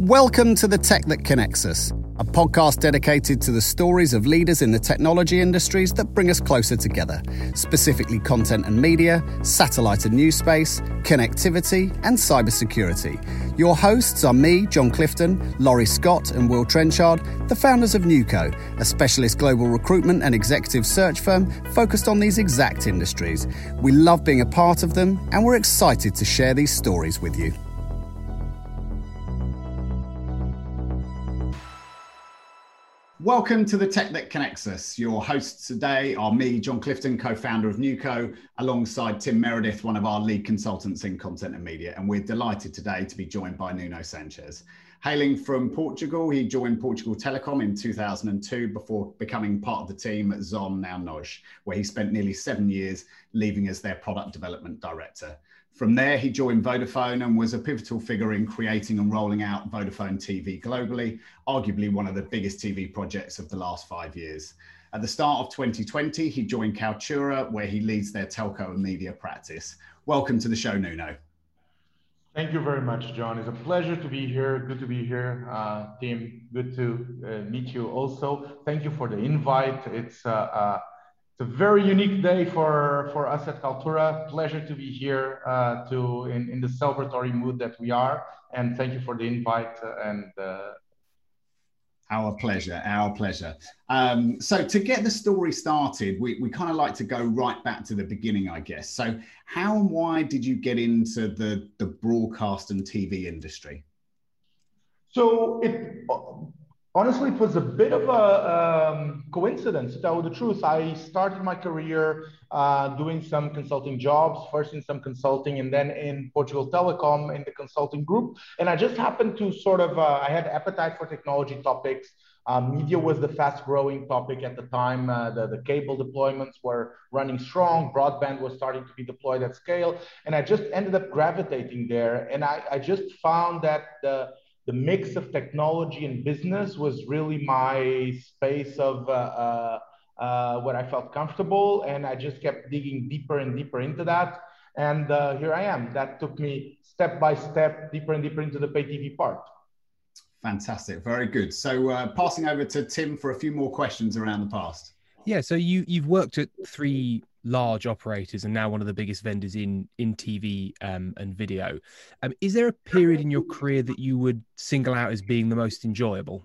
Welcome to The Tech That Connects Us, a podcast dedicated to the stories of leaders in the technology industries that bring us closer together, specifically content and media, satellite and NewSpace, connectivity, and cybersecurity. Your hosts are me, John Clifton, Laurie Scott, and Will Trenchard, the founders of Nuco, a specialist global recruitment and executive search firm focused on these exact industries. We love being a part of them, and we're excited to share these stories with you. Welcome to the Tech That Connects Us. Your hosts today are me, John Clifton, co founder of Nuco, alongside Tim Meredith, one of our lead consultants in content and media. And we're delighted today to be joined by Nuno Sanches. Hailing from Portugal, he joined Portugal Telecom in 2002 before becoming part of the team at Zon, now NOS, where he spent nearly seven years, leaving as their product development director. From there, he joined Vodafone and was a pivotal figure in creating and rolling out Vodafone TV globally, arguably one of the biggest TV projects of the last five years. At the start of 2020, he joined Kaltura, where he leads their telco and media practice. Welcome to the show, Nuno. Thank you very much, John. It's a pleasure to be here. Good to be here, uh, team. Good to uh, meet you also. Thank you for the invite. It's uh, uh it's a very unique day for, for us at Kaltura. Pleasure to be here uh, to in, in the celebratory mood that we are. And thank you for the invite. And uh... our pleasure, our pleasure. Um, so to get the story started, we, we kind of like to go right back to the beginning, I guess. So how and why did you get into the, the broadcast and TV industry? So it honestly, it was a bit of a um, coincidence, to tell the truth. I started my career uh, doing some consulting jobs, first in some consulting and then in Portugal Telecom in the consulting group. And I just happened to sort of, uh, I had appetite for technology topics. Uh, media was the fast growing topic at the time. Uh, the, the cable deployments were running strong. Broadband was starting to be deployed at scale. And I just ended up gravitating there. And I, I just found that the, the mix of technology and business was really my space of uh, uh, uh, where I felt comfortable, and I just kept digging deeper and deeper into that. And uh, here I am. That took me step by step, deeper and deeper into the pay TV part. Fantastic, very good. So, uh, passing over to Tim for a few more questions around the past. Yeah, so you you've worked at three large operators and now one of the biggest vendors in in TV um, and video. Um, is there a period in your career that you would single out as being the most enjoyable?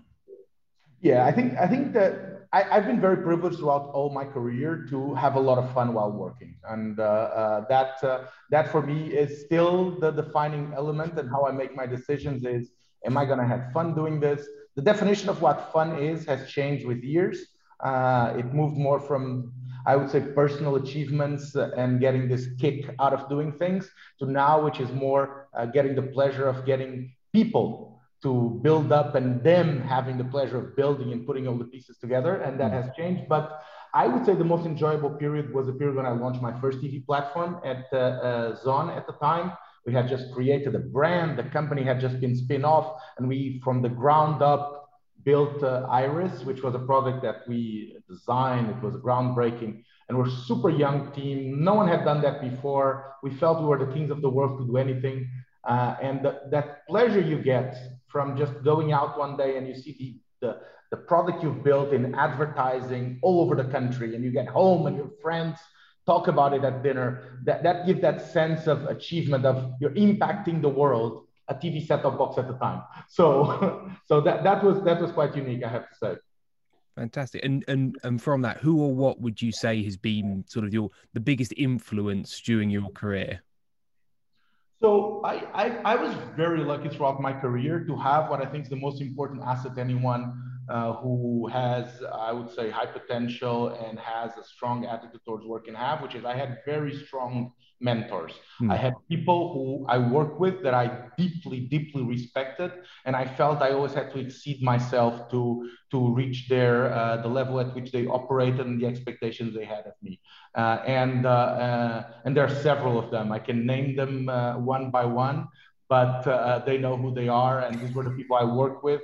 Yeah, I think I think that I, have been very privileged throughout all my career to have a lot of fun while working, and uh, uh, that uh, that for me is still the defining element. And how I make my decisions is: Am I going to have fun doing this? The definition of what fun is has changed with years. Uh, it moved more from I would say personal achievements and getting this kick out of doing things to now, which is more uh, getting the pleasure of getting people to build up and them having the pleasure of building and putting all the pieces together. And that has changed. But I would say the most enjoyable period was the period when I launched my first TV platform at uh, uh, Zon at the time. We had just created a brand. The company had just been spin off, and we, from the ground up, built uh, Iris, which was a product that we designed. It was groundbreaking. And we're super young team. No one had done that before. We felt we were the kings of the world to do anything. Uh, and that pleasure you get from just going out one day and you see the, the, the product you've built in advertising all over the country, and you get home and your friends talk about it at dinner, that, that gives that sense of achievement of you're impacting the world a TV set-top box at the time. So, so that that was that was quite unique, I have to say. Fantastic. And and and from that, who or what would you say has been sort of your the biggest influence during your career? So I, I, I was very lucky throughout my career to have what I think is the most important asset anyone uh, who has, I would say, high potential and has a strong attitude towards work and have, which is I had very strong mentors. Mm. I had people who I worked with that I deeply, deeply respected, and I felt I always had to exceed myself to to reach their uh, the level at which they operated and the expectations they had of me. Uh, and uh, uh and there are several of them. I can name them uh, one by one, but uh, they know who they are, and these were the people I worked with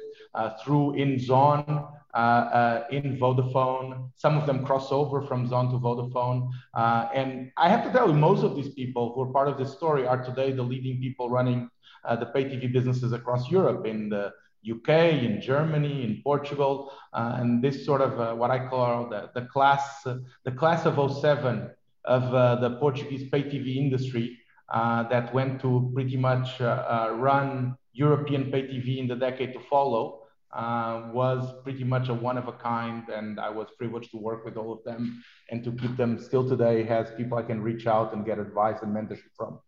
through in Zon. Uh, uh, in Vodafone. Some of them cross over from Zon to Vodafone. Uh, and I have to tell you, most of these people who are part of this story are today the leading people running uh, the pay TV businesses across Europe, in the UK, in Germany, in Portugal, uh, and this sort of uh, what I call the, the class, the class of 07 of uh, the Portuguese pay TV industry Uh, that went to pretty much uh, uh, run European pay TV in the decade to follow. Uh, was pretty much a one of a kind, and I was privileged to work with all of them and to keep them still today has people I can reach out and get advice and mentorship from.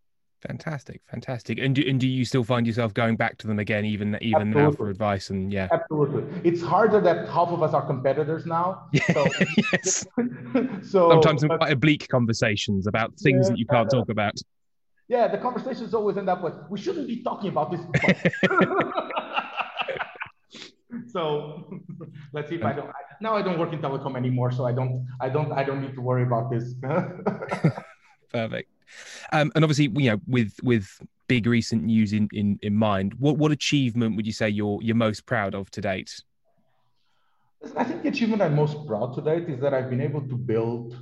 Fantastic, fantastic. And do, and do you still find yourself going back to them again, even even Absolutely. now for advice? And yeah, absolutely. It's harder that half of us are competitors now. So, yes. so sometimes some quite oblique conversations about things yeah, that you can't talk about. Yeah, the conversations always end up with, "We shouldn't be talking about this." so let's see if I don't. I, now I don't work in telecom anymore, so I don't. I don't. I don't need to worry about this. Perfect. Um, and obviously, you know, with with big recent news in, in in mind, what what achievement would you say you're you're most proud of to date? I think the achievement I'm most proud to date is that I've been able to build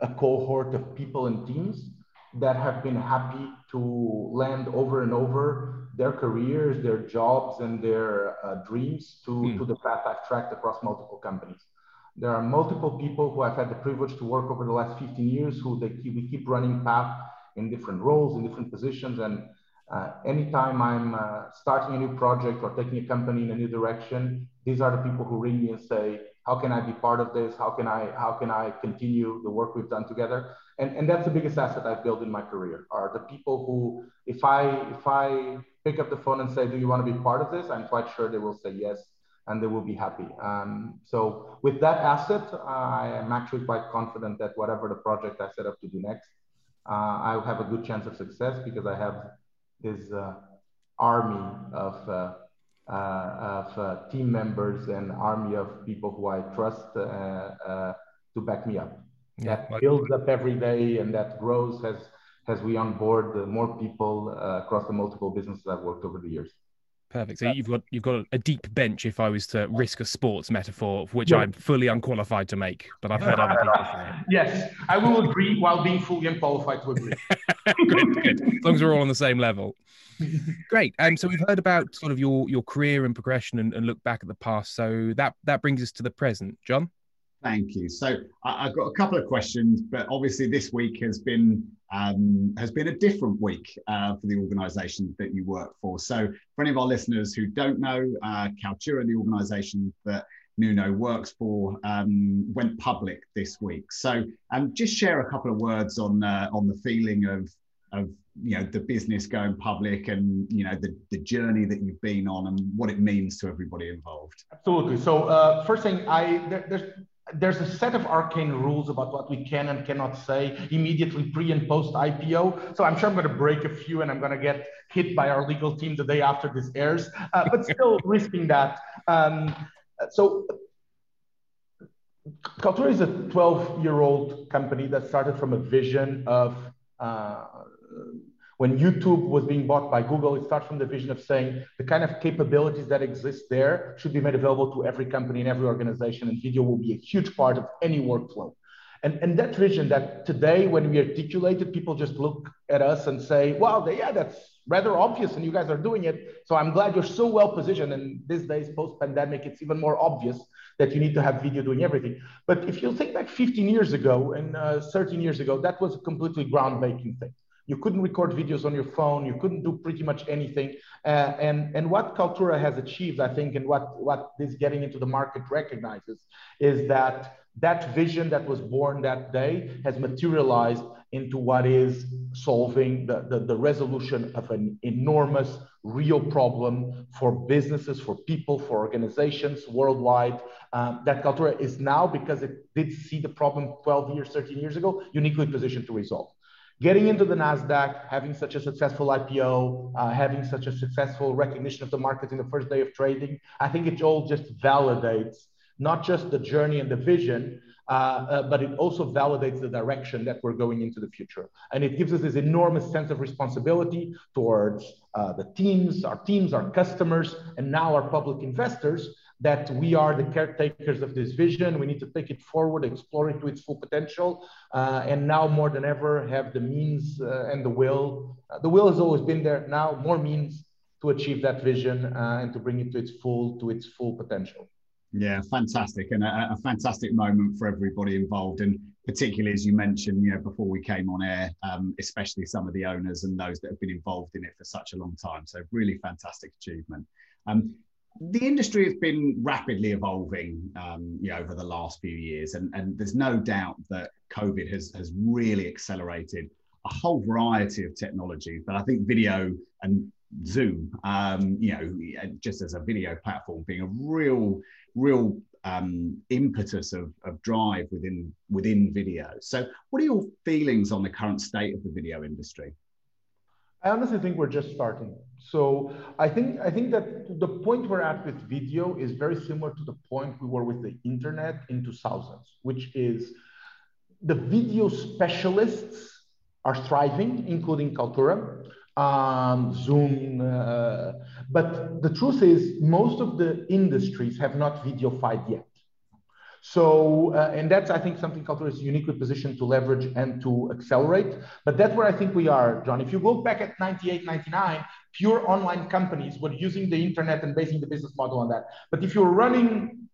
a cohort of people and teams that have been happy to land over and over their careers, their jobs, and their uh, dreams to, mm. to the path I've tracked across multiple companies. There are multiple people who I've had the privilege to work over the last 15 years who they keep, we keep running path in different roles, in different positions. And uh, anytime I'm uh, starting a new project or taking a company in a new direction, these are the people who ring me and say, how can I be part of this? How can I, how can I continue the work we've done together? And, and that's the biggest asset I've built in my career are the people who, if I, if I pick up the phone and say, do you want to be part of this? I'm quite sure they will say yes and they will be happy. Um, so with that asset, I am actually quite confident that whatever the project I set up to do next, uh, I'll have a good chance of success because I have this uh, army of, uh, Uh, of uh, team members and army of people who I trust uh, uh, to back me up. Yeah. That builds up every day and that grows as, as we onboard more people across the multiple businesses I've worked over the years. Perfect. So you've got you've got a deep bench. If I was to risk a sports metaphor, which yeah. I'm fully unqualified to make, but I've heard other people say. Yes, I will agree while being fully unqualified to agree. good, good. As long as we're all on the same level. Great. Um, so we've heard about sort of your your career and progression, and, and look back at the past. So that that brings us to the present, John. Thank you. So I, have got a couple of questions, but obviously this week has been um, has been a different week uh, for the organisation that you work for. So for any of our listeners who don't know, uh, Kaltura, the organisation that Nuno works for, um, went public this week. So um, just share a couple of words on uh, on the feeling of of you know the business going public and you know the, the journey that you've been on and what it means to everybody involved absolutely so uh, first thing i there, there's there's a set of arcane rules about what we can and cannot say immediately pre and post IPO. So I'm sure I'm going to break a few and I'm going to get hit by our legal team the day after this airs, uh, but still risking that. Um, so Kaltura is a 12 year old company that started from a vision of uh, when YouTube was being bought by Google, it starts from the vision of saying the kind of capabilities that exist there should be made available to every company and every organization, and video will be a huge part of any workflow. And, and that vision that today, when we articulate it, people just look at us and say, wow, yeah, that's rather obvious, and you guys are doing it. So I'm glad you're so well positioned. And these days, post pandemic, it's even more obvious that you need to have video doing everything. But if you think back 15 years ago and uh, 13 years ago, that was a completely groundbreaking thing. You couldn't record videos on your phone. You couldn't do pretty much anything. Uh, and, and what Kaltura has achieved, I think, and what, what this getting into the market recognizes is that that vision that was born that day has materialized into what is solving the, the, the, resolution of an enormous real problem for businesses, for people, for organizations worldwide. Um, that Kaltura is now, because it did see the problem 12 years, 13 years ago, uniquely positioned to resolve getting into the NASDAQ, having such a successful IPO, uh, having such a successful recognition of the market in the first day of trading, I think it all just validates not just the journey and the vision, uh, uh, but it also validates the direction that we're going into the future. And it gives us this enormous sense of responsibility towards uh, the teams, our teams, our customers, and now our public investors that we are the caretakers of this vision. We need to take it forward, explore it to its full potential, uh, and now more than ever have the means uh, and the will. Uh, the will has always been there. Now more means to achieve that vision uh, and to bring it to its full to its full potential. Yeah, fantastic, and a, a, fantastic moment for everybody involved, and particularly as you mentioned, you know, before we came on air, um, especially some of the owners and those that have been involved in it for such a long time. So, really fantastic achievement. Um, the industry has been rapidly evolving, um, you know, over the last few years, and, and there's no doubt that COVID has has really accelerated a whole variety of technologies. But I think video and Zoom, um, you know, just as a video platform, being a real, real um, impetus of, of drive within within video. So, what are your feelings on the current state of the video industry? I honestly think we're just starting. So I think I think that the point we're at with video is very similar to the point we were with the internet in 2000s, which is the video specialists are thriving, including Kaltura, um, Zoom. Uh, but the truth is, most of the industries have not videofied yet. So, uh, and that's, I think, something Kaltura is uniquely positioned to leverage and to accelerate. But that's where I think we are, John. If you look back at 98, 99, pure online companies were using the internet and basing the business model on that. But if you're running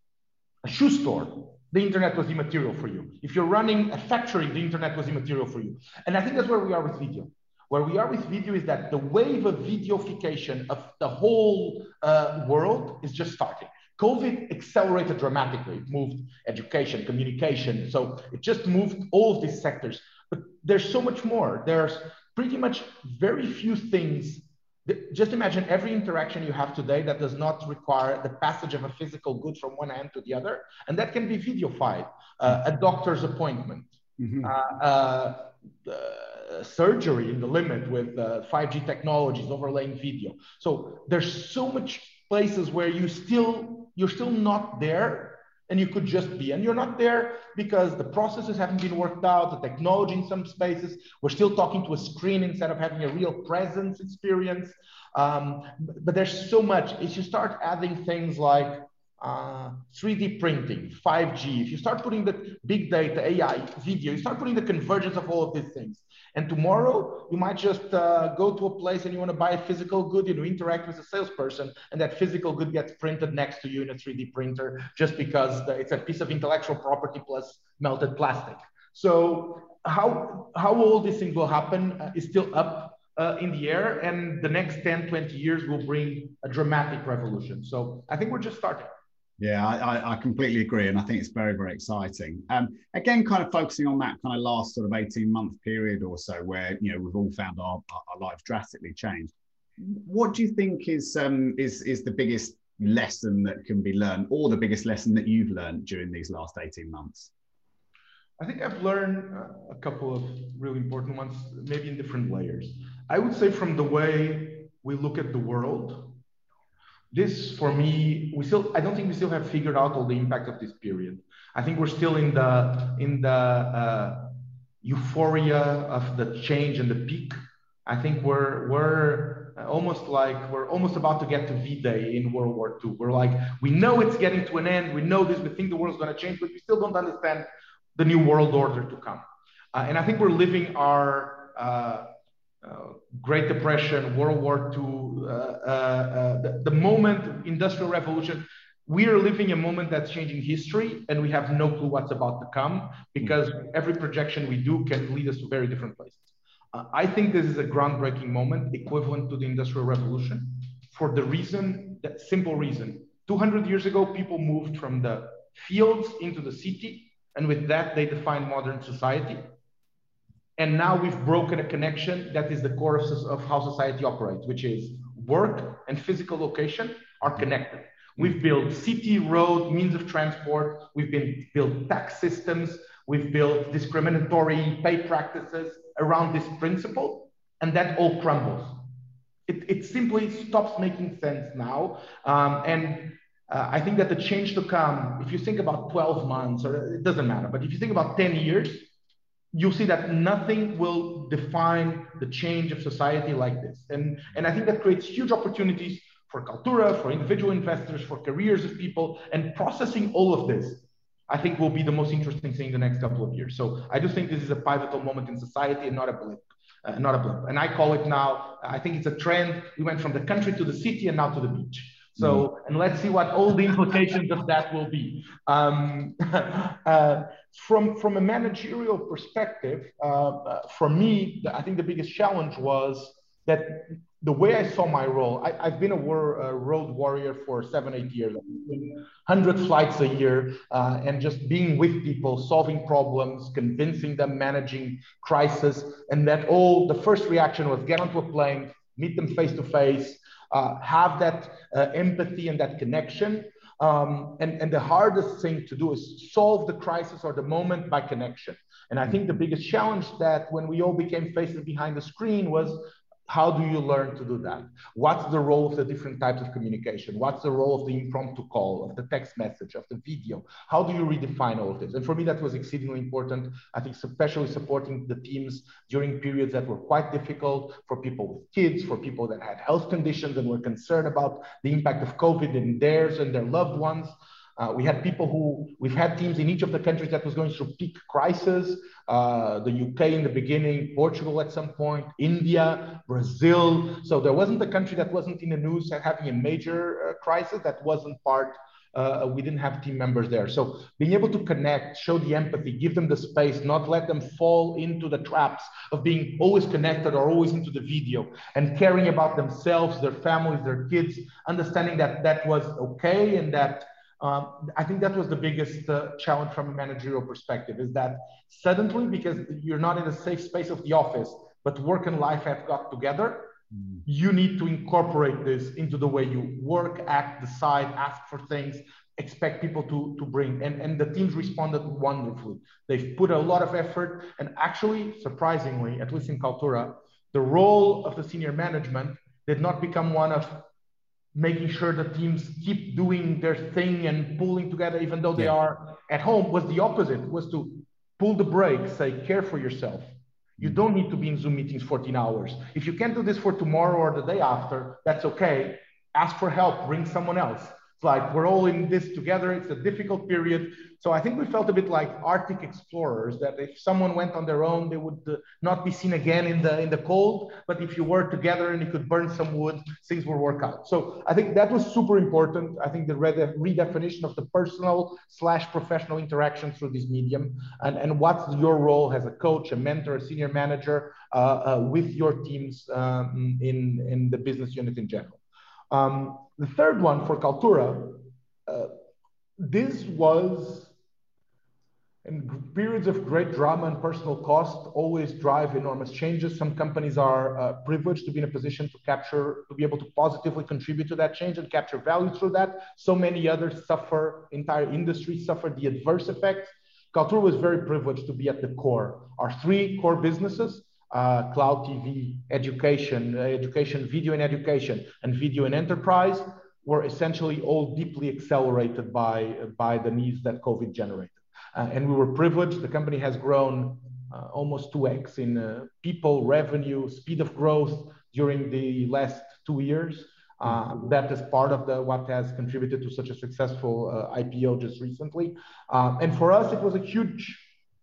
a shoe store, the internet was immaterial for you. If you're running a factory, the internet was immaterial for you. And I think that's where we are with video. Where we are with video is that the wave of videoification of the whole uh, world is just starting. COVID accelerated dramatically. It moved education, communication. So it just moved all of these sectors. But there's so much more. There's pretty much very few things. Just imagine every interaction you have today that does not require the passage of a physical good from one end to the other. And that can be videofied. Uh, a doctor's appointment, mm-hmm. uh, uh, surgery in the limit with 5G uh, technologies overlaying video. So there's so much places where you still you're still not there and you could just be. And you're not there because the processes haven't been worked out, the technology in some spaces. We're still talking to a screen instead of having a real presence experience. Um, but there's so much. If you start adding things like uh, 3D printing, 5G, if you start putting the big data, AI, video, you start putting the convergence of all of these things. And tomorrow, you might just uh, go to a place and you want to buy a physical good, and you interact with a salesperson, and that physical good gets printed next to you in a 3D printer just because it's a piece of intellectual property plus melted plastic. So, how, how all these things will happen uh, is still up uh, in the air, and the next 10, 20 years will bring a dramatic revolution. So, I think we're just starting. Yeah, I, I, completely agree. And I think it's very, very exciting. Um, again, kind of focusing on that kind of last sort of 18 month period or so where, you know, we've all found our, our lives drastically changed. What do you think is, um, is, is the biggest lesson that can be learned or the biggest lesson that you've learned during these last 18 months? I think I've learned a couple of really important ones, maybe in different layers. I would say from the way we look at the world, this for me we still i don't think we still have figured out all the impact of this period. I think we're still in the in the uh, euphoria of the change and the peak. I think we're we're almost like we're almost about to get to v-day in world war ii we're like we know it's getting to an end. We know this. We think the world's going to change but we still don't understand the new world order to come. Uh, and i think we're living our uh, Great Depression, World War II, uh, uh, the, the, moment, Industrial Revolution, we are living a moment that's changing history and we have no clue what's about to come because every projection we do can lead us to very different places. Uh, I think this is a groundbreaking moment equivalent to the Industrial Revolution for the reason, that simple reason. 200 years ago, people moved from the fields into the city and with that, they defined modern society. And now we've broken a connection that is the core of, how society operates, which is work and physical location are connected. We've built city, road, means of transport. We've been built tax systems. We've built discriminatory pay practices around this principle, and that all crumbles. It, it simply stops making sense now. Um, and uh, I think that the change to come, if you think about 12 months, or it doesn't matter, but if you think about 10 years, you'll see that nothing will define the change of society like this. And, and I think that creates huge opportunities for Kaltura, for individual investors, for careers of people, and processing all of this, I think will be the most interesting thing in the next couple of years. So I do think this is a pivotal moment in society and not a blip. uh, not a blip. And I call it now, I think it's a trend. We went from the country to the city and now to the beach. So, and let's see what all the implications of that will be. Um, uh, from, from a managerial perspective, uh, uh, for me, I think the biggest challenge was that the way I saw my role, I, have been a, war, a, road warrior for seven, eight years, 100 flights a year, uh, and just being with people, solving problems, convincing them, managing crisis. And that all the first reaction was get onto a plane, meet them face to face, have that uh, empathy and that connection. Um, and, and the hardest thing to do is solve the crisis or the moment by connection. And I think the biggest challenge that when we all became faces behind the screen was how do you learn to do that? What's the role of the different types of communication? What's the role of the impromptu call, of the text message, of the video? How do you redefine all of this? And for me, that was exceedingly important. I think especially supporting the teams during periods that were quite difficult for people with kids, for people that had health conditions and were concerned about the impact of COVID in theirs and their loved ones. Uh, we had people who, we've had teams in each of the countries that was going through peak crisis. Uh, the UK in the beginning, Portugal at some point, India, Brazil. So there wasn't a country that wasn't in the news having a major uh, crisis that wasn't part. Uh, we didn't have team members there. So being able to connect, show the empathy, give them the space, not let them fall into the traps of being always connected or always into the video and caring about themselves, their families, their kids, understanding that that was okay and that um, I think that was the biggest uh, challenge from a managerial perspective is that suddenly, because you're not in a safe space of the office, but work and life have got together, mm. you need to incorporate this into the way you work, act, decide, ask for things, expect people to, to bring. And, and the teams responded wonderfully. They've put a lot of effort. And actually, surprisingly, at least in Kaltura, the role of the senior management did not become one of making sure the teams keep doing their thing and pulling together, even though they yeah. are at home, was the opposite, was to pull the brake, say, care for yourself. You don't need to be in Zoom meetings 14 hours. If you can't do this for tomorrow or the day after, that's okay. Ask for help, bring someone else. It's like we're all in this together. It's a difficult period. So I think we felt a bit like Arctic explorers that if someone went on their own, they would uh, not be seen again in the in the cold. But if you were together and you could burn some wood, things would work out. So I think that was super important. I think the redefinition of the personal slash professional interaction through this medium and, and what's your role as a coach, a mentor, a senior manager uh, uh, with your teams um, in, in the business unit in general. Um, the third one for Kaltura, uh, this was in periods of great drama and personal cost always drive enormous changes. Some companies are uh, privileged to be in a position to capture, to be able to positively contribute to that change and capture value through that. So many others suffer, entire industries suffer the adverse effects. Kaltura was very privileged to be at the core. Our three core businesses, uh, cloud TV, education, uh, education, video and education, and video and enterprise were essentially all deeply accelerated by, by the needs that COVID generated. Uh, and we were privileged. The company has grown uh, almost 2x in uh, people, revenue, speed of growth during the last two years. Uh, that is part of the what has contributed to such a successful uh, IPO just recently. Uh, and for us, it was a huge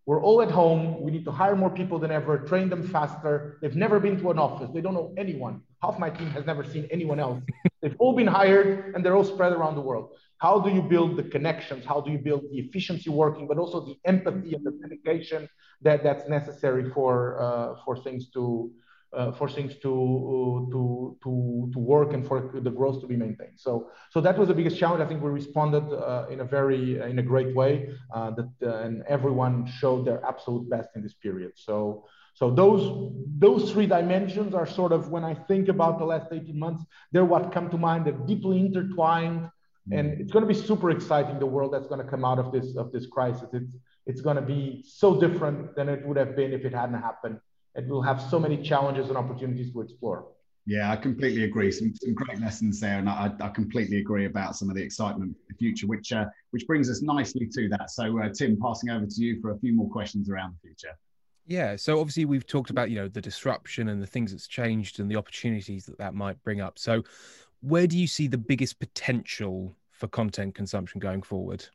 we're all at home. We need to hire more people than ever, train them faster. They've never been to an office. They don't know anyone. Half my team has never seen anyone else. They've all been hired and they're all spread around the world. How do you build the connections? How do you build the efficiency working, but also the empathy and the dedication that, that's necessary for, uh, for things to, uh, for things to, uh, to, to, to work and for the growth to be maintained. So, so that was the biggest challenge. I think we responded uh, in a very, in a great way uh, that, uh, and everyone showed their absolute best in this period. So, so those, those three dimensions are sort of, when I think about the last 18 months, they're what come to mind. They're deeply intertwined and it's going to be super exciting, the world that's going to come out of this, of this crisis. It's, it's going to be so different than it would have been if it hadn't happened it will have so many challenges and opportunities to explore. Yeah, I completely agree. Some, some great lessons there, and I, I completely agree about some of the excitement for the future, which uh, which brings us nicely to that. So, uh, Tim, passing over to you for a few more questions around the future. Yeah, so obviously we've talked about you know the disruption and the things that's changed and the opportunities that that might bring up. So, where do you see the biggest potential for content consumption going forward?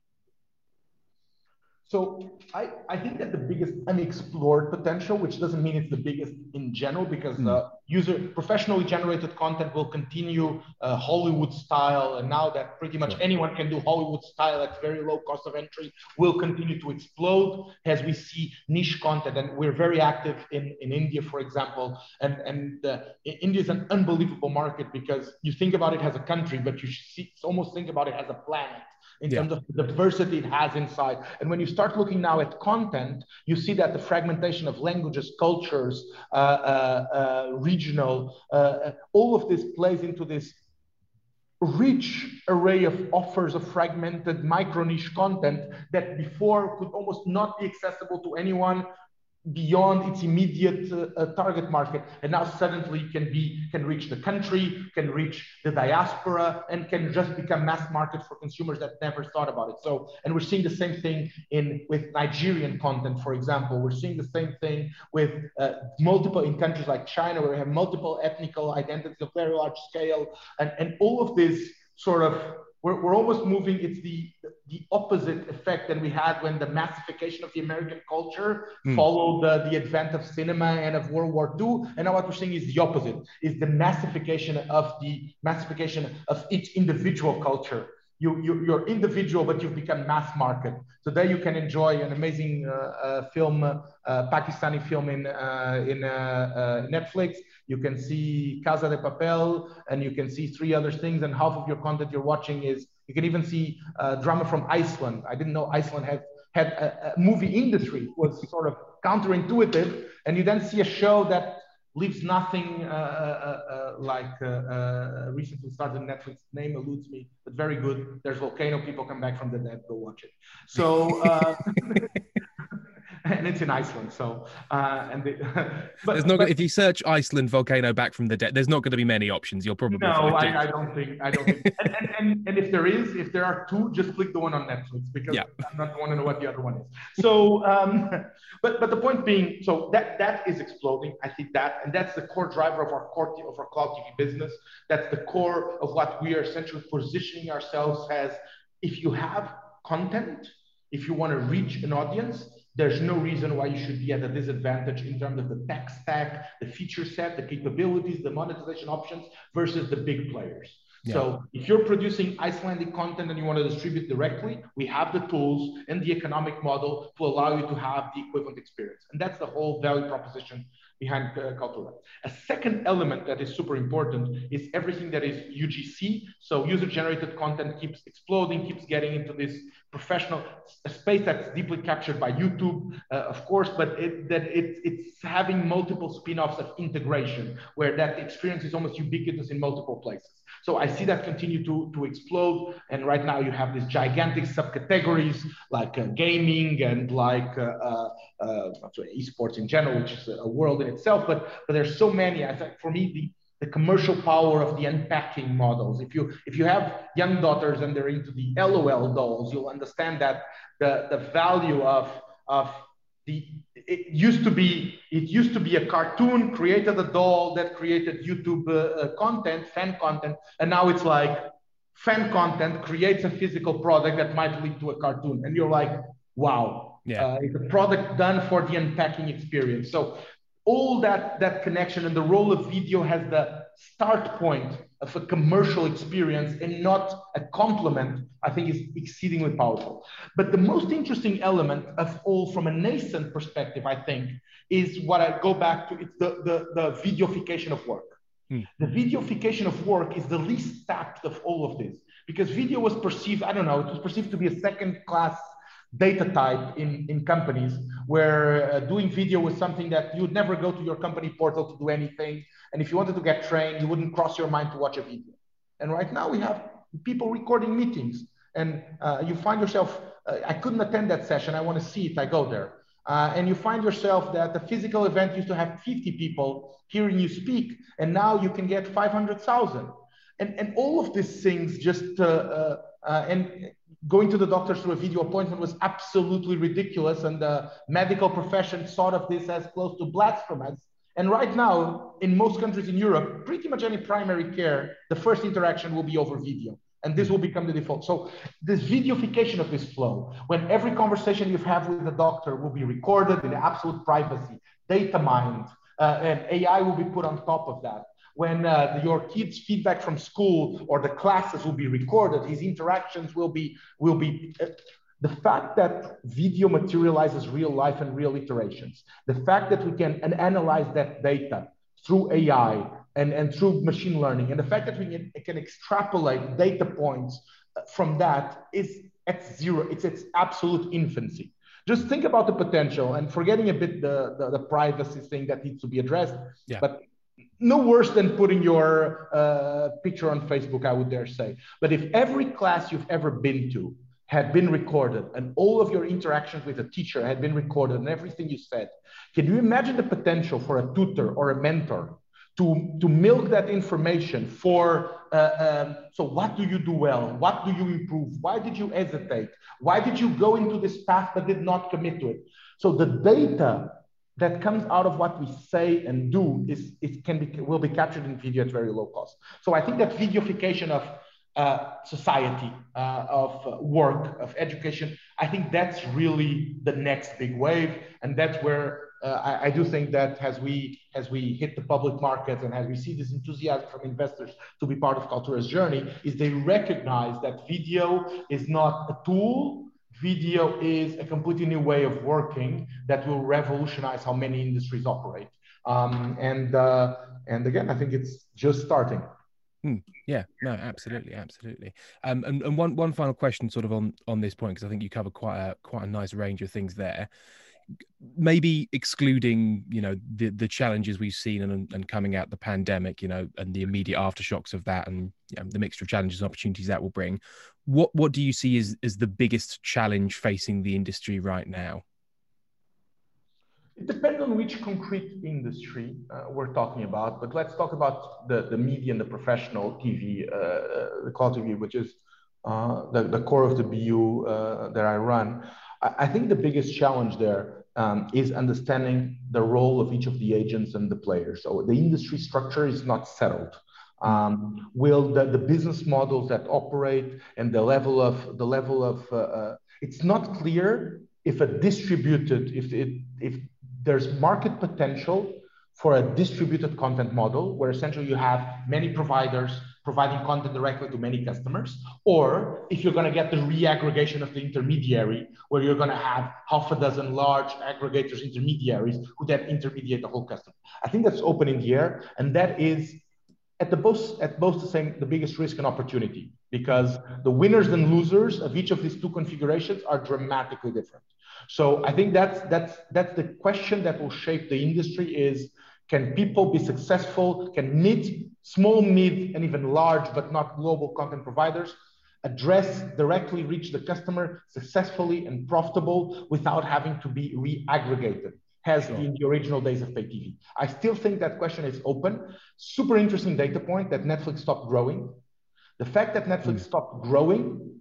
So I, I think that the biggest unexplored potential, which doesn't mean it's the biggest in general, because mm. User professionally generated content will continue uh, Hollywood style, and now that pretty much anyone can do Hollywood style at very low cost of entry, will continue to explode as we see niche content, and we're very active in, in India, for example, and and uh, India is an unbelievable market because you think about it as a country, but you see, almost think about it as a planet in yeah. terms of the diversity it has inside. And when you start looking now at content, you see that the fragmentation of languages, cultures, uh, uh, uh, regional, uh, uh, all of this plays into this rich array of offers of fragmented micro niche content that before could almost not be accessible to anyone beyond its immediate uh, uh, target market. And now suddenly can be can reach the country can reach the diaspora and can just become mass market for consumers that never thought about it. So and we're seeing the same thing in with nigerian content for example. We're seeing the same thing with uh, multiple in countries like china where we have multiple ethnical identities of very large scale. And and all of this sort of we're, we're almost moving, it's the, the opposite effect than we had when the massification of the American culture mm. followed the, the advent of cinema and of World War II. And now what we're seeing is the opposite, is the massification of the massification of each individual culture. You, you, you're individual, but you've become mass market. So there you can enjoy an amazing uh, uh, film, uh, Pakistani film in, uh, in uh, uh, Netflix you can see Casa de Papel, and you can see three other things. And half of your content you're watching is you can even see drama from Iceland. I didn't know Iceland had had a, a movie industry was sort of counterintuitive, and you then see a show that leaves nothing uh, uh, uh, like uh, uh, recently started Netflix. Name eludes me, but very good. There's volcano. People come back from the dead. Go watch it. So and it's in Iceland. So, uh, and the, but, there's not but, if you search Iceland volcano back from the dead, there's not going to be many options. You'll probably no, I, I, don't think I don't think. and, and, and, and, if there is, if there are two, just click the one on Netflix because yeah. I'm not want to know what the other one is. So, um, but but the point being, so that that is exploding. I think that, and that's the core driver of our core of our cloud TV business. That's the core of what we are essentially positioning ourselves as. If you have content, if you want to reach an audience, there's no reason why you should be at a disadvantage in terms of the tech stack, the feature set, the capabilities, the monetization options versus the big players. Yeah. So if you're producing Icelandic content and you want to distribute directly, we have the tools and the economic model to allow you to have the equivalent experience. And that's the whole value proposition behind uh, Kaltura. A second element that is super important is everything that is UGC. So user generated content keeps exploding, keeps getting into this professional space that's deeply captured by YouTube, uh, of course, but it, that it, it's having multiple spin-offs of integration where that experience is almost ubiquitous in multiple places. So I see that continue to, to explode. And right now you have these gigantic subcategories like uh, gaming and like uh, uh, esports in general, which is a world in itself. But, but there's so many. I think for me, the, the commercial power of the unpacking models. If you if you have young daughters and they're into the LOL dolls, you'll understand that the, the value of, of the it used to be it used to be a cartoon created a doll that created youtube uh, uh, content fan content and now it's like fan content creates a physical product that might lead to a cartoon and you're like wow yeah uh, it's a product done for the unpacking experience so all that that connection and the role of video has the start point of a commercial experience and not a complement, I think is exceedingly powerful. But the most interesting element of all from a nascent perspective, I think, is what I go back to, it's the, the, the videoification of work. Hmm. The videoification of work is the least tapped of all of this because video was perceived, I don't know, it was perceived to be a second class data type in, in companies where uh, doing video was something that you would never go to your company portal to do anything. And if you wanted to get trained, you wouldn't cross your mind to watch a video. And right now we have people recording meetings and uh, you find yourself, uh, I couldn't attend that session. I want to see it. I go there. Uh, and you find yourself that the physical event used to have 50 people hearing you speak, and now you can get 500,000. And, and all of these things just, uh, uh, and going to the doctor through a video appointment was absolutely ridiculous. And the medical profession thought of this as close to blasphemous. And right now, in most countries in Europe, pretty much any primary care, the first interaction will be over video. and this will become the default. So this videoification of this flow, when every conversation you have with the doctor will be recorded in absolute privacy, data mined, uh, and AI will be put on top of that. When uh, your kid's feedback from school or the classes will be recorded, his interactions will be will be. Uh, the fact that video materializes real life and real iterations, the fact that we can and analyze that data through AI and, and through machine learning, and the fact that we can, can extrapolate data points uh, from that is at zero, it's its absolute infancy. Just think about the potential and forgetting a bit the, the, the privacy thing that needs to be addressed. Yeah. But no worse than putting your uh, picture on Facebook, I would dare say. But if every class you've ever been to had been recorded and all of your interactions with a teacher had been recorded and everything you said, can you imagine the potential for a tutor or a mentor to, to milk that information for uh, um, so what do you do well? What do you improve? Why did you hesitate? Why did you go into this path but did not commit to it? So the data that comes out of what we say and do is it can be will be captured in video at very low cost so i think that videoification of uh, society uh, of work of education i think that's really the next big wave and that's where uh, I, I, do think that as we as we hit the public market and as we see this enthusiasm from investors to be part of Kaltura's journey, is they recognize that video is not a tool. Video is a completely new way of working that will revolutionize how many industries operate. Um, and uh, and again, I think it's just starting. Hmm. Yeah, no, absolutely, absolutely. Um, and, and one one final question, sort of on on this point, because I think you covered quite a quite a nice range of things there maybe excluding you know the the challenges we've seen and, and coming out the pandemic you know and the immediate aftershocks of that and you know, the mixture of challenges and opportunities that will bring what what do you see as, as the biggest challenge facing the industry right now? It depends on which concrete industry uh, we're talking about but let's talk about the, the media and the professional tv uh, uh, the cloud tv which is uh, the, the core of the bu uh, that i run I think the biggest challenge there um, is understanding the role of each of the agents and the players. So the industry structure is not settled. Um, will the, the business models that operate and the level of the level of uh, uh, it's not clear if a distributed if it if there's market potential for a distributed content model where essentially you have many providers providing content directly to many customers, or if you're going to get the reaggregation of the intermediary, where you're going to have half a dozen large aggregators, intermediaries, who then intermediate the whole customer. I think that's open in the air, and that is at the both at both the same the biggest risk and opportunity because the winners and losers of each of these two configurations are dramatically different. So I think that's that's that's the question that will shape the industry is can people be successful? Can mid, small, mid, and even large, but not global content providers address, directly reach the customer successfully and profitable without having to be re-aggregated? Has sure. in the original days of pay TV. I still think that question is open. Super interesting data point that Netflix stopped growing. The fact that Netflix mm. stopped growing,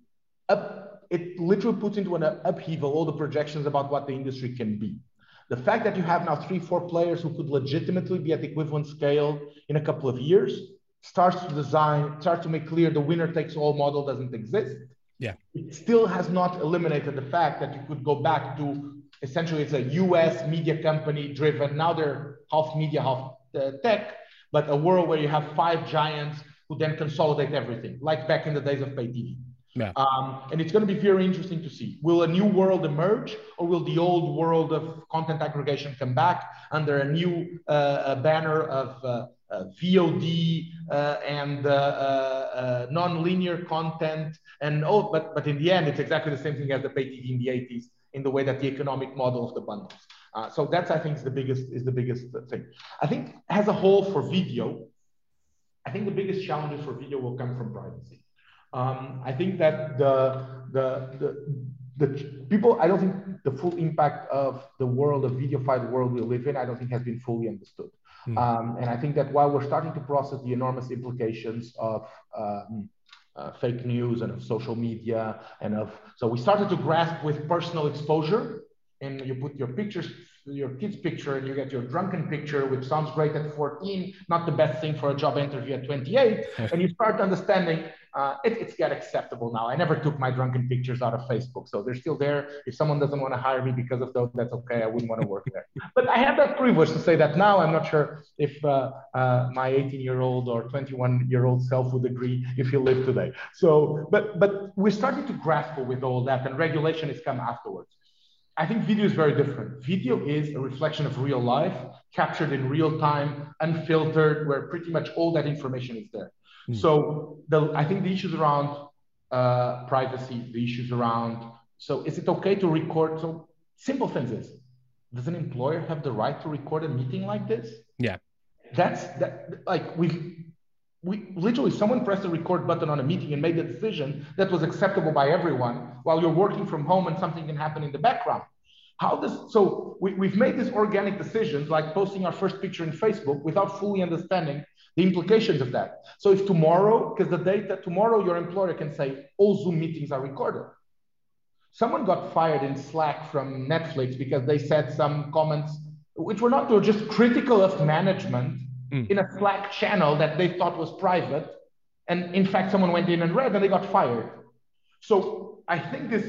up, it literally puts into an upheaval all the projections about what the industry can be. The fact that you have now three, four players who could legitimately be at equivalent scale in a couple of years starts to design, starts to make clear the winner takes all model doesn't exist. Yeah. It still has not eliminated the fact that you could go back to essentially it's a US media company driven. Now they're half media, half uh, tech, but a world where you have five giants who then consolidate everything, like back in the days of pay TV. Yeah. Um, and it's going to be very interesting to see. Will a new world emerge, or will the old world of content aggregation come back under a new uh, banner of uh, uh, VOD uh, and uh, uh, non-linear content? And oh, but but in the end, it's exactly the same thing as the pay TV in the 80s in the way that the economic model of the bundles. so that's I think is the biggest is the biggest thing. I think as a whole for video, I think the biggest challenges for video will come from privacy. Um, I think that the, the, the, the people, I don't think the full impact of the world, of the videofied world we live in, I don't think has been fully understood. Hmm. Um, and I think that while we're starting to process the enormous implications of um, uh, fake news and of social media and of, so we started to grasp with personal exposure and you put your pictures your kid's picture and you get your drunken picture, which sounds great at 14, not the best thing for a job interview at 28, and you start understanding uh, it, it's get acceptable now. I never took my drunken pictures out of Facebook, so they're still there. If someone doesn't want to hire me because of those, that's okay. I wouldn't want to work there. but I have that privilege to say that now. I'm not sure if uh, uh, my 18 year old or 21 year old self would agree if he lived today. So, but but we're starting to grapple with all that, and regulation has come afterwards. I think video is very different. Video is a reflection of real life, captured in real time, unfiltered, where pretty much all that information is there. Mm. So the, I think the issues around uh, privacy, the issues around, so is it okay to record? So simple things is, does an employer have the right to record a meeting like this? Yeah. That's that like we've we literally someone pressed the record button on a meeting and made a decision that was acceptable by everyone while you're working from home and something can happen in the background how does so we, we've made these organic decisions like posting our first picture in facebook without fully understanding the implications of that. So if tomorrow, because the data, tomorrow your employer can say all Zoom meetings are recorded. Someone got fired in Slack from Netflix because they said some comments which were not, were just critical of management mm. in a Slack channel that they thought was private. And in fact, someone went in and read and they got fired. So I think this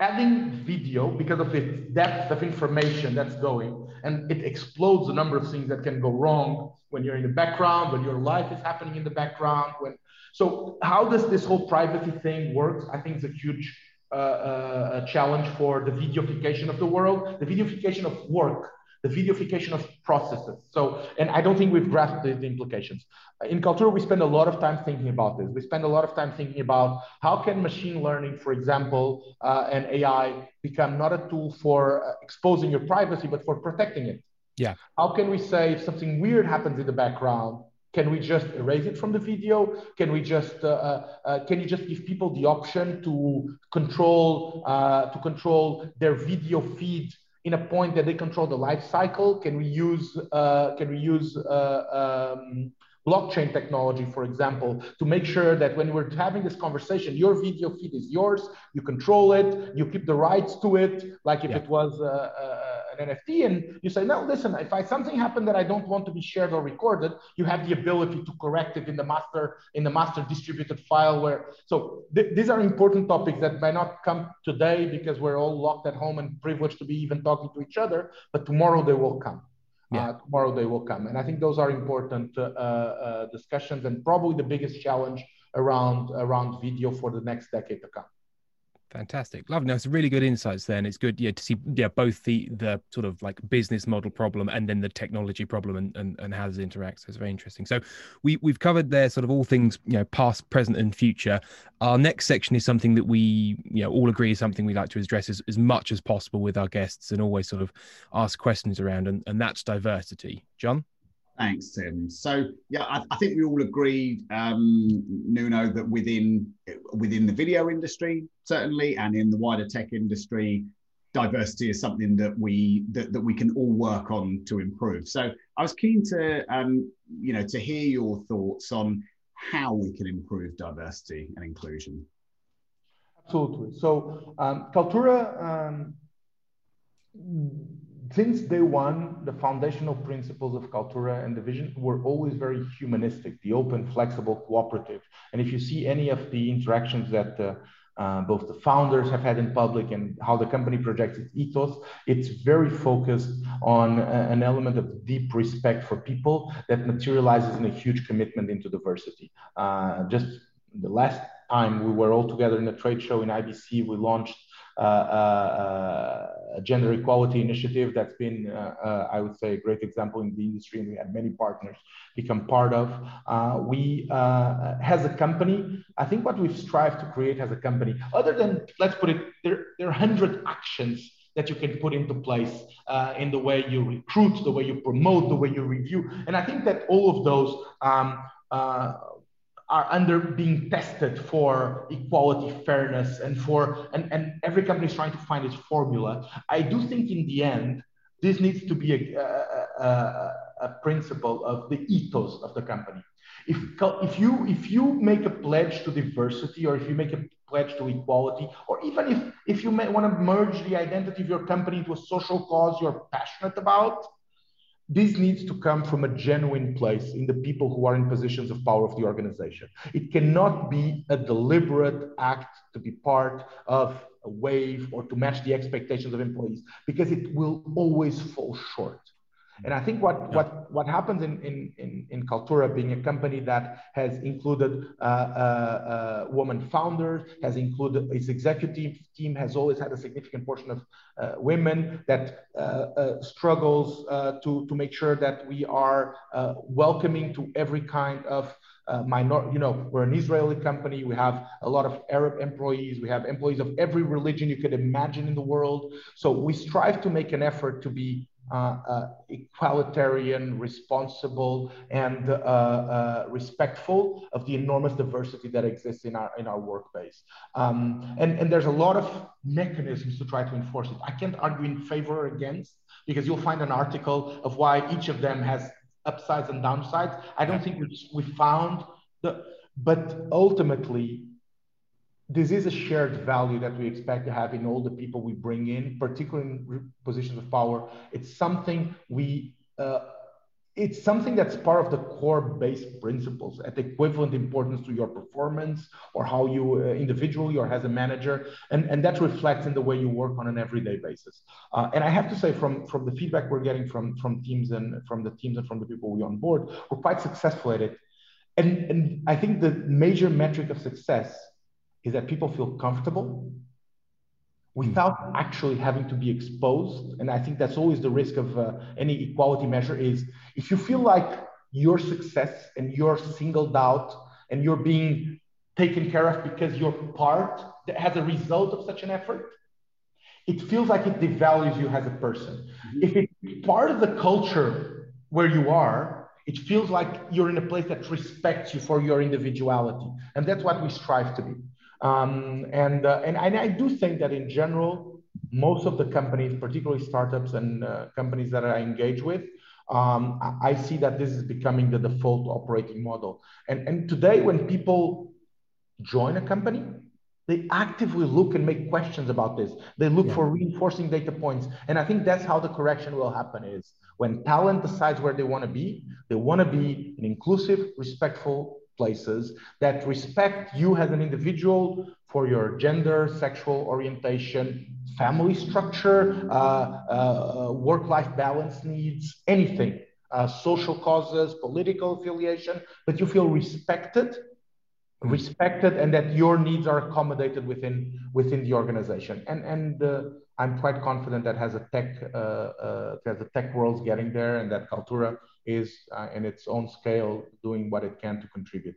adding video because of its depth of information that's going and it explodes the number of things that can go wrong when you're in the background when your life is happening in the background when so how does this whole privacy thing work? I think it's a huge uh, uh, challenge for the videoification of the world. The videoification of work the videoification of processes. So, and I don't think we've grasped the, the, implications. In Kaltura, we spend a lot of time thinking about this. We spend a lot of time thinking about how can machine learning, for example, uh, and AI become not a tool for uh, exposing your privacy, but for protecting it. Yeah. How can we say if something weird happens in the background, can we just erase it from the video? Can we just uh, uh, uh can you just give people the option to control uh, to control their video feed in a point that they control the life cycle? Can we use uh, can we use uh, um, blockchain technology, for example, to make sure that when we're having this conversation, your video feed is yours, you control it, you keep the rights to it, like if yeah. it was uh, uh an NFT, and you say, no, listen, if I something happened that I don't want to be shared or recorded, you have the ability to correct it in the master in the master distributed file. Where so th- these are important topics that may not come today because we're all locked at home and privileged to be even talking to each other, but tomorrow they will come. Yeah. Uh, tomorrow they will come, and I think those are important uh, uh, discussions and probably the biggest challenge around around video for the next decade to come. Fantastic, Love. No, it's really good insights there, and it's good, yeah, to see yeah both the the sort of like business model problem and then the technology problem and and, and how this interacts. So it's very interesting. So we we've covered there sort of all things you know past, present, and future. Our next section is something that we you know all agree is something we like to address as, as much as possible with our guests and always sort of ask questions around, and, and that's diversity. John. Thanks, Tim. So yeah, I, I think we all agreed, um, Nuno, that within within the video industry, certainly, and in the wider tech industry, diversity is something that we that, that we can all work on to improve. So I was keen to um, you know to hear your thoughts on how we can improve diversity and inclusion. Absolutely. So um, Kaltura um, since day one, the foundational principles of Kaltura and the vision were always very humanistic, the open, flexible, cooperative. And if you see any of the interactions that uh, uh, both the founders have had in public and how the company projects its ethos, it's very focused on uh, an element of deep respect for people that materializes in a huge commitment into diversity. Uh, just the last time we were all together in a trade show in IBC, we launched Uh, uh, uh, gender equality initiative that's been, I would say, a great example in the industry, and we had many partners become part of. we, as a company, I think what we've strived to create as a company, other than, let's put it, there, there are 100 actions that you can put into place uh, in the way you recruit, the way you promote, the way you review. And I think that all of those um, uh, are under being tested for equality, fairness, and for and, and every company is trying to find its formula. I do think in the end, this needs to be a, a, a, principle of the ethos of the company. If, if you if you make a pledge to diversity or if you make a pledge to equality, or even if, if you want to merge the identity of your company into a social cause you're passionate about, this needs to come from a genuine place in the people who are in positions of power of the organization. It cannot be a deliberate act to be part of a wave or to match the expectations of employees because it will always fall short. And I think what, yeah. what, what happens in, in, in, in Kaltura, being a company that has included uh, uh, uh, women founders, has included its executive team, has always had a significant portion of uh, women that uh, uh, struggles to, to make sure that we are welcoming to every kind of uh, minor, you know, we're an Israeli company. We have a lot of Arab employees. We have employees of every religion you could imagine in the world. So we strive to make an effort to be equalitarian, responsible, and uh, uh, respectful of the enormous diversity that exists in our in our workplace. Um, and and there's a lot of mechanisms to try to enforce it. I can't argue in favor or against because you'll find an article of why each of them has upsides and downsides. I don't think we we found the, but ultimately this is a shared value that we expect to have in all the people we bring in, particularly in positions of power. It's something we, uh, it's something that's part of the core base principles at equivalent importance to your performance or how you uh, individually or as a manager. And, and that reflects in the way you work on an everyday basis. Uh, and I have to say from, from the feedback we're getting from, from teams and from the teams and from the people we on board, we're quite successful at it. And, and I think the major metric of success is that people feel comfortable without actually having to be exposed. And i think that's always the risk of uh, any equality measure is if you feel like your success and you're singled out and you're being taken care of because you're part that has a result of such an effort it feels like it devalues you as a person. Mm-hmm. if it's part of the culture where you are it feels like you're in a place that respects you for your individuality. And that's what we strive to be um, and, uh, and, and I do think that in general, most of the companies, particularly startups and uh, companies that I engage with, um, I see that this is becoming the default operating model. And, and today, when people join a company, they actively look and make questions about this. They look yeah. for reinforcing data points. And I think that's how the correction will happen is when talent decides where they want to be, they want to be an inclusive, respectful, places that respect you as an individual for your gender, sexual orientation, family structure, uh, uh, uh work-life balance needs, anything, uh, social causes, political affiliation, but you feel respected, respected, and that your needs are accommodated within within the organization. And and uh, I'm quite confident that has a tech uh, as a tech world's getting there, and that Kaltura is uh, in its own scale doing what it can to contribute.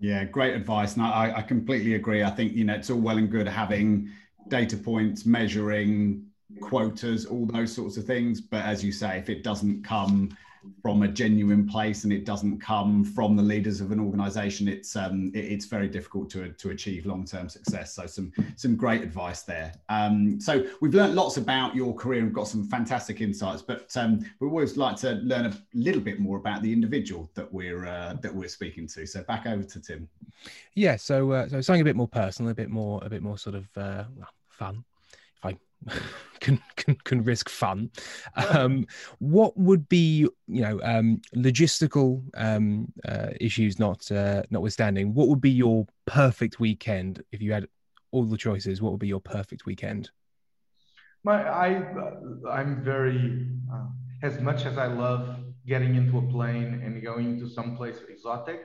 Yeah, great advice. And I, I completely agree. I think, you know, it's all well and good having data points, measuring quotas, all those sorts of things. But as you say, if it doesn't come from a genuine place and it doesn't come from the leaders of an organization it's um, it, it's very difficult to, to achieve long-term success. So some some great advice there. Um, so we've learned lots about your career and got some fantastic insights but um, we always like to learn a little bit more about the individual that we're uh, that we're speaking to. So back over to tim. Yeah so uh, so something a bit more personal a bit more a bit more sort of uh, fun i can, can can risk fun. Um, what would be you know um, logistical um, uh, issues not uh, notwithstanding? What would be your perfect weekend if you had all the choices? What would be your perfect weekend? My I I'm very uh, as much as I love getting into a plane and going to someplace exotic.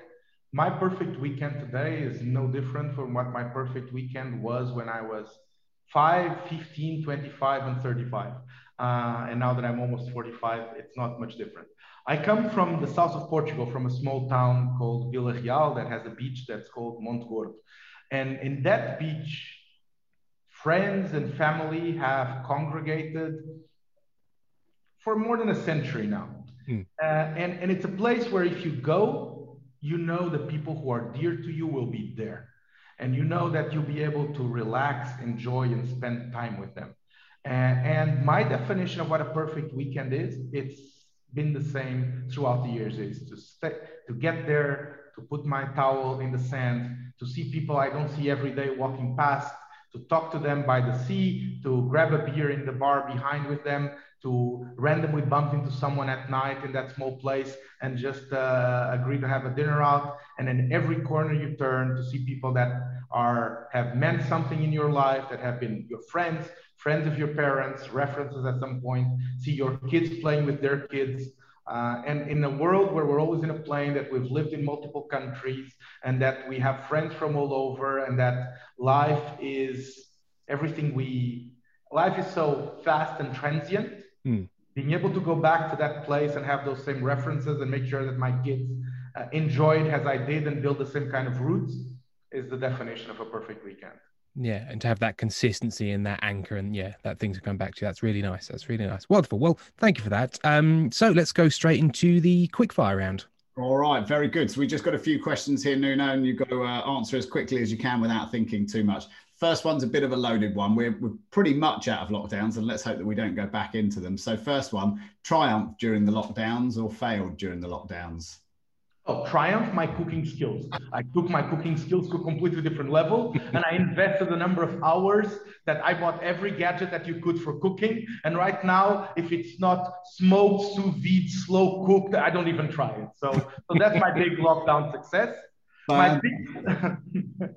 My perfect weekend today is no different from what my perfect weekend was when I was 5, 15, 25, and 35. Uh, and now that I'm almost 45, it's not much different. I come from the south of Portugal, from a small town called Vila Real that has a beach that's called Monte Gordo. And in that beach, friends and family have congregated for more than a century now. Hmm. Uh, and, and it's a place where if you go, you know the people who are dear to you will be there and you know that you'll be able to relax, enjoy, and spend time with them. And, and my definition of what a perfect weekend is, it's been the same throughout the years, is to stay, to get there, to put my towel in the sand, to see people I don't see every day walking past, to talk to them by the sea, to grab a beer in the bar behind with them, to randomly bump into someone at night in that small place and just uh, agree to have a dinner out. And in every corner you turn to see people that are have meant something in your life, that have been your friends, friends of your parents, references at some point. See your kids playing with their kids. Uh, and in a world where we're always in a plane, that we've lived in multiple countries, and that we have friends from all over, and that life is everything we life is so fast and transient. Mm. Being able to go back to that place and have those same references and make sure that my kids uh, enjoy it as I did and build the same kind of roots is the definition of a perfect weekend. Yeah, and to have that consistency and that anchor, and yeah, that things to come back to you. That's really nice. That's really nice. Wonderful. Well, thank you for that. Um, so let's go straight into the quick fire round. All right, very good. So we just got a few questions here, Nuno, and you've got to uh, answer as quickly as you can without thinking too much. First one's a bit of a loaded one. We're, we're pretty much out of lockdowns, and let's hope that we don't go back into them. So, first one: triumph during the lockdowns or failed during the lockdowns? Oh, triumph my cooking skills. I took my cooking skills to a completely different level and I invested a number of hours that I bought every gadget that you could for cooking. And right now, if it's not smoked, sous vide, slow cooked, I don't even try it. So, so that's my big lockdown success. My big,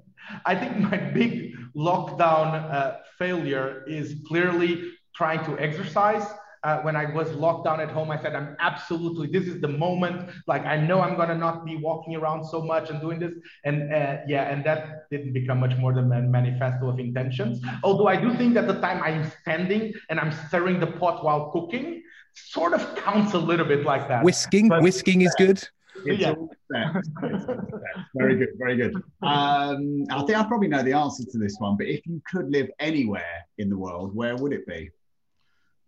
I think my big lockdown uh, failure is clearly trying to exercise uh, when I was locked down at home, I said, I'm absolutely, this is the moment. Like, I know I'm going to not be walking around so much and doing this. And uh, yeah, and that didn't become much more than a manifesto of intentions. Although I do think that the time I'm standing and I'm stirring the pot while cooking sort of counts a little bit like that. Whisking, but, whisking is good. yeah. very good, very good. Um, I think I probably know the answer to this one, but if you could live anywhere in the world, where would it be?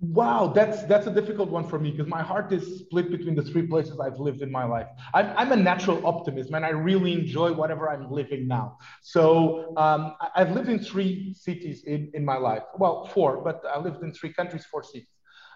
Wow, that's that's a difficult one for me because my heart is split between the three places I've lived in my life. I'm, I'm a natural optimist, man. I really enjoy whatever I'm living now. So um, I've lived in three cities in, in my life. Well, four, but I lived in three countries, four cities.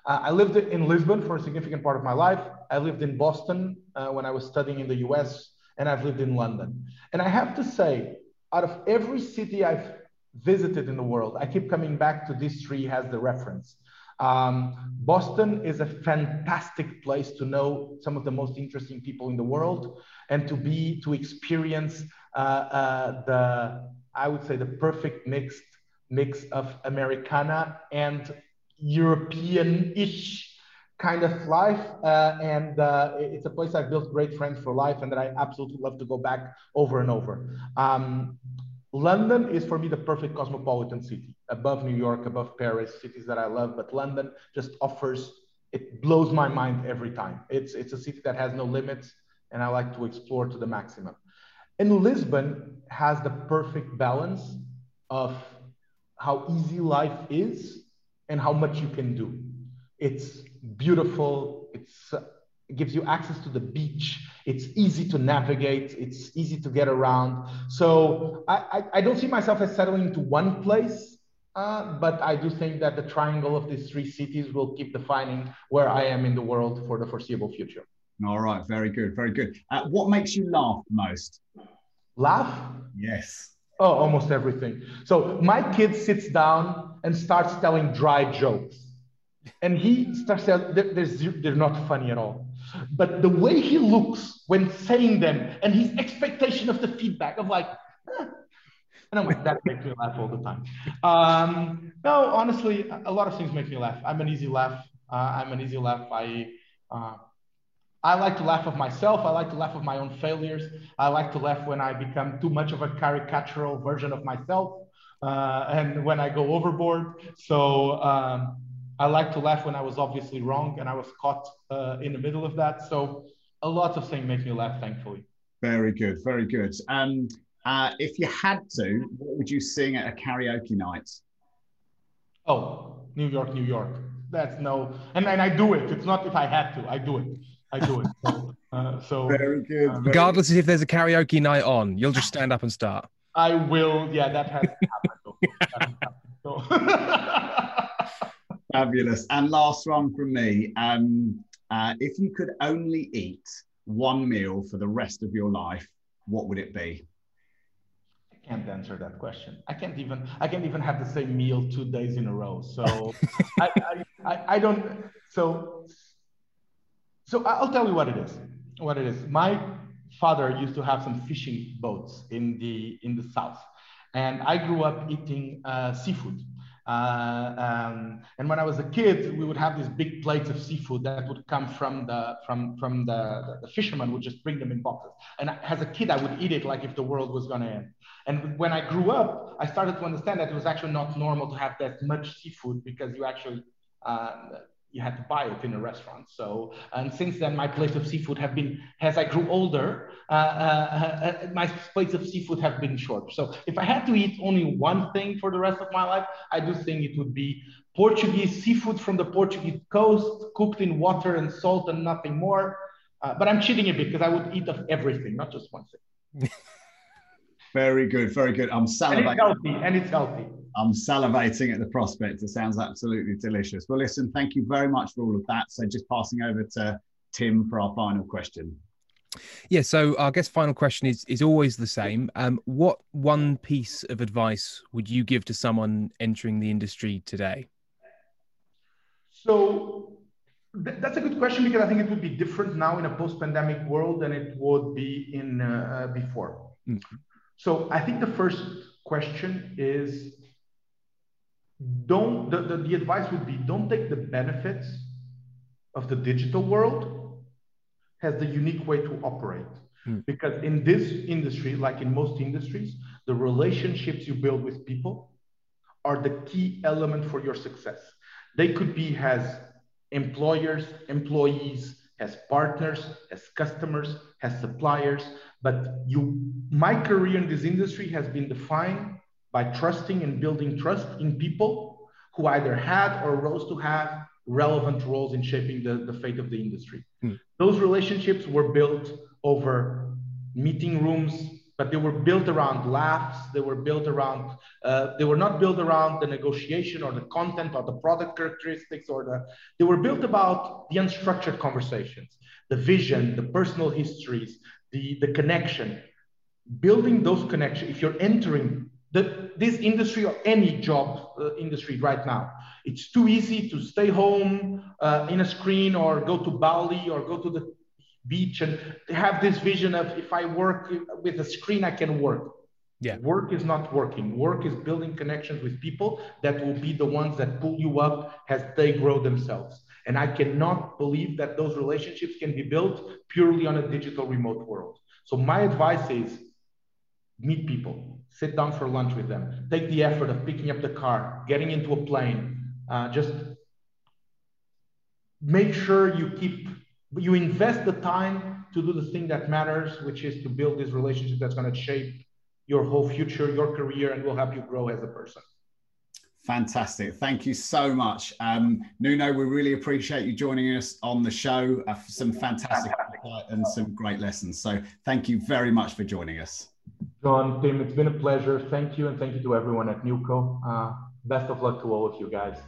Uh, I lived in Lisbon for a significant part of my life. I lived in Boston uh, when I was studying in the US, and I've lived in London. And I have to say, out of every city I've visited in the world, I keep coming back to these three as the reference. Um, Boston is a fantastic place to know some of the most interesting people in the world and to be, to experience uh, uh, the, I would say, the perfect mixed mix of Americana and European-ish kind of life. Uh, and uh, it's a place I've built great friends for life and that I absolutely love to go back over and over. Um, London is for me the perfect cosmopolitan city, above New York, above Paris, cities that I love. But London just offers, it blows my mind every time. It's, it's a city that has no limits, and I like to explore to the maximum. And Lisbon has the perfect balance of how easy life is and how much you can do. It's beautiful, it's, it gives you access to the beach it's easy to navigate. It's easy to get around. So I, I, I don't see myself as settling into one place, uh, but I do think that the triangle of these three cities will keep defining where I am in the world for the foreseeable future. All right, very good, very good. Uh, what makes you laugh most? Laugh? Yes. Oh, almost everything. So my kid sits down and starts telling dry jokes, and he starts telling they're, they're not funny at all but the way he looks when saying them and his expectation of the feedback of like, eh. and I'm like, that makes me laugh all the time. Um, no, honestly, a lot of things make me laugh. I'm an easy laugh. Uh, I'm an easy laugh. I, uh, I like to laugh of myself. I like to laugh of my own failures. I like to laugh when I become too much of a caricatural version of myself uh, and when I go overboard. So um, I like to laugh when I was obviously wrong and I was caught uh, in the middle of that. So a lot of things make me laugh, thankfully. Very good, very good. And uh, if you had to, what would you sing at a karaoke night? Oh, New York, New York. That's no, and, and I do it. It's not if I had to, I do it. I do it. So, uh, so very good. Um, regardless if there's a karaoke night on, you'll just stand up and start. I will. Yeah, that has happened. So. Fabulous. And last one from me. Um, uh, if you could only eat one meal for the rest of your life, what would it be? I can't answer that question. I can't even I can't even have the same meal two days in a row. So I, I, I, I don't so so I'll tell you what it is. What it is. My father used to have some fishing boats in the in the south, and I grew up eating uh, seafood. Uh, um, and when I was a kid, we would have these big plates of seafood that would come from the from from the, the, fishermen would just bring them in boxes. And as a kid, I would eat it like if the world was gonna end. And when I grew up, I started to understand that it was actually not normal to have that much seafood because you actually uh, you had to buy it in a restaurant. So, and since then, my plates of seafood have been, as I grew older, uh, uh, uh, my plates of seafood have been short. So, if I had to eat only one thing for the rest of my life, I do think it would be Portuguese seafood from the Portuguese coast, cooked in water and salt and nothing more. Uh, but I'm cheating a bit because I would eat of everything, not just one thing. very good, very good. I'm salivating. And it's healthy. And it's healthy. I'm salivating at the prospect. It sounds absolutely delicious. Well, listen, thank you very much for all of that. So, just passing over to Tim for our final question. Yeah, so I guess final question is is always the same. Um, what one piece of advice would you give to someone entering the industry today? So th- that's a good question because I think it would be different now in a post-pandemic world than it would be in uh, before. Mm-hmm. So I think the first question is don't the, the, the advice would be don't take the benefits of the digital world as the unique way to operate mm. because in this industry like in most industries the relationships you build with people are the key element for your success they could be as employers employees as partners as customers as suppliers but you my career in this industry has been defined by trusting and building trust in people who either had or rose to have relevant roles in shaping the, the fate of the industry. Mm. Those relationships were built over meeting rooms, but they were built around laughs. They were built around, uh, they were not built around the negotiation or the content or the product characteristics or the, they were built about the unstructured conversations, the vision, the personal histories, the, the connection. Building those connections, if you're entering the, this industry or any job uh, industry right now. It's too easy to stay home uh, in a screen or go to Bali or go to the beach and have this vision of if I work with a screen, I can work. Yeah. Work is not working. Work is building connections with people that will be the ones that pull you up as they grow themselves. And I cannot believe that those relationships can be built purely on a digital remote world. So my advice is meet people, sit down for lunch with them, take the effort of picking up the car, getting into a plane, uh, just make sure you keep, you invest the time to do the thing that matters, which is to build this relationship that's going to shape your whole future, your career, and will help you grow as a person. Fantastic. Thank you so much. Um, Nuno, we really appreciate you joining us on the show. Uh, some fantastic and some great lessons. So thank you very much for joining us. John, Tim, it's been a pleasure. Thank you, and thank you to everyone at Newco. Uh, best of luck to all of you guys.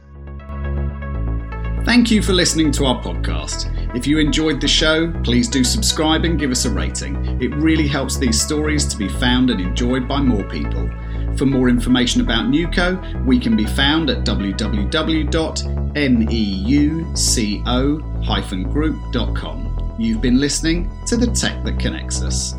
Thank you for listening to our podcast. If you enjoyed the show, please do subscribe and give us a rating. It really helps these stories to be found and enjoyed by more people. For more information about Newco, we can be found at www.neuco-group.com. You've been listening to The Tech That Connects Us.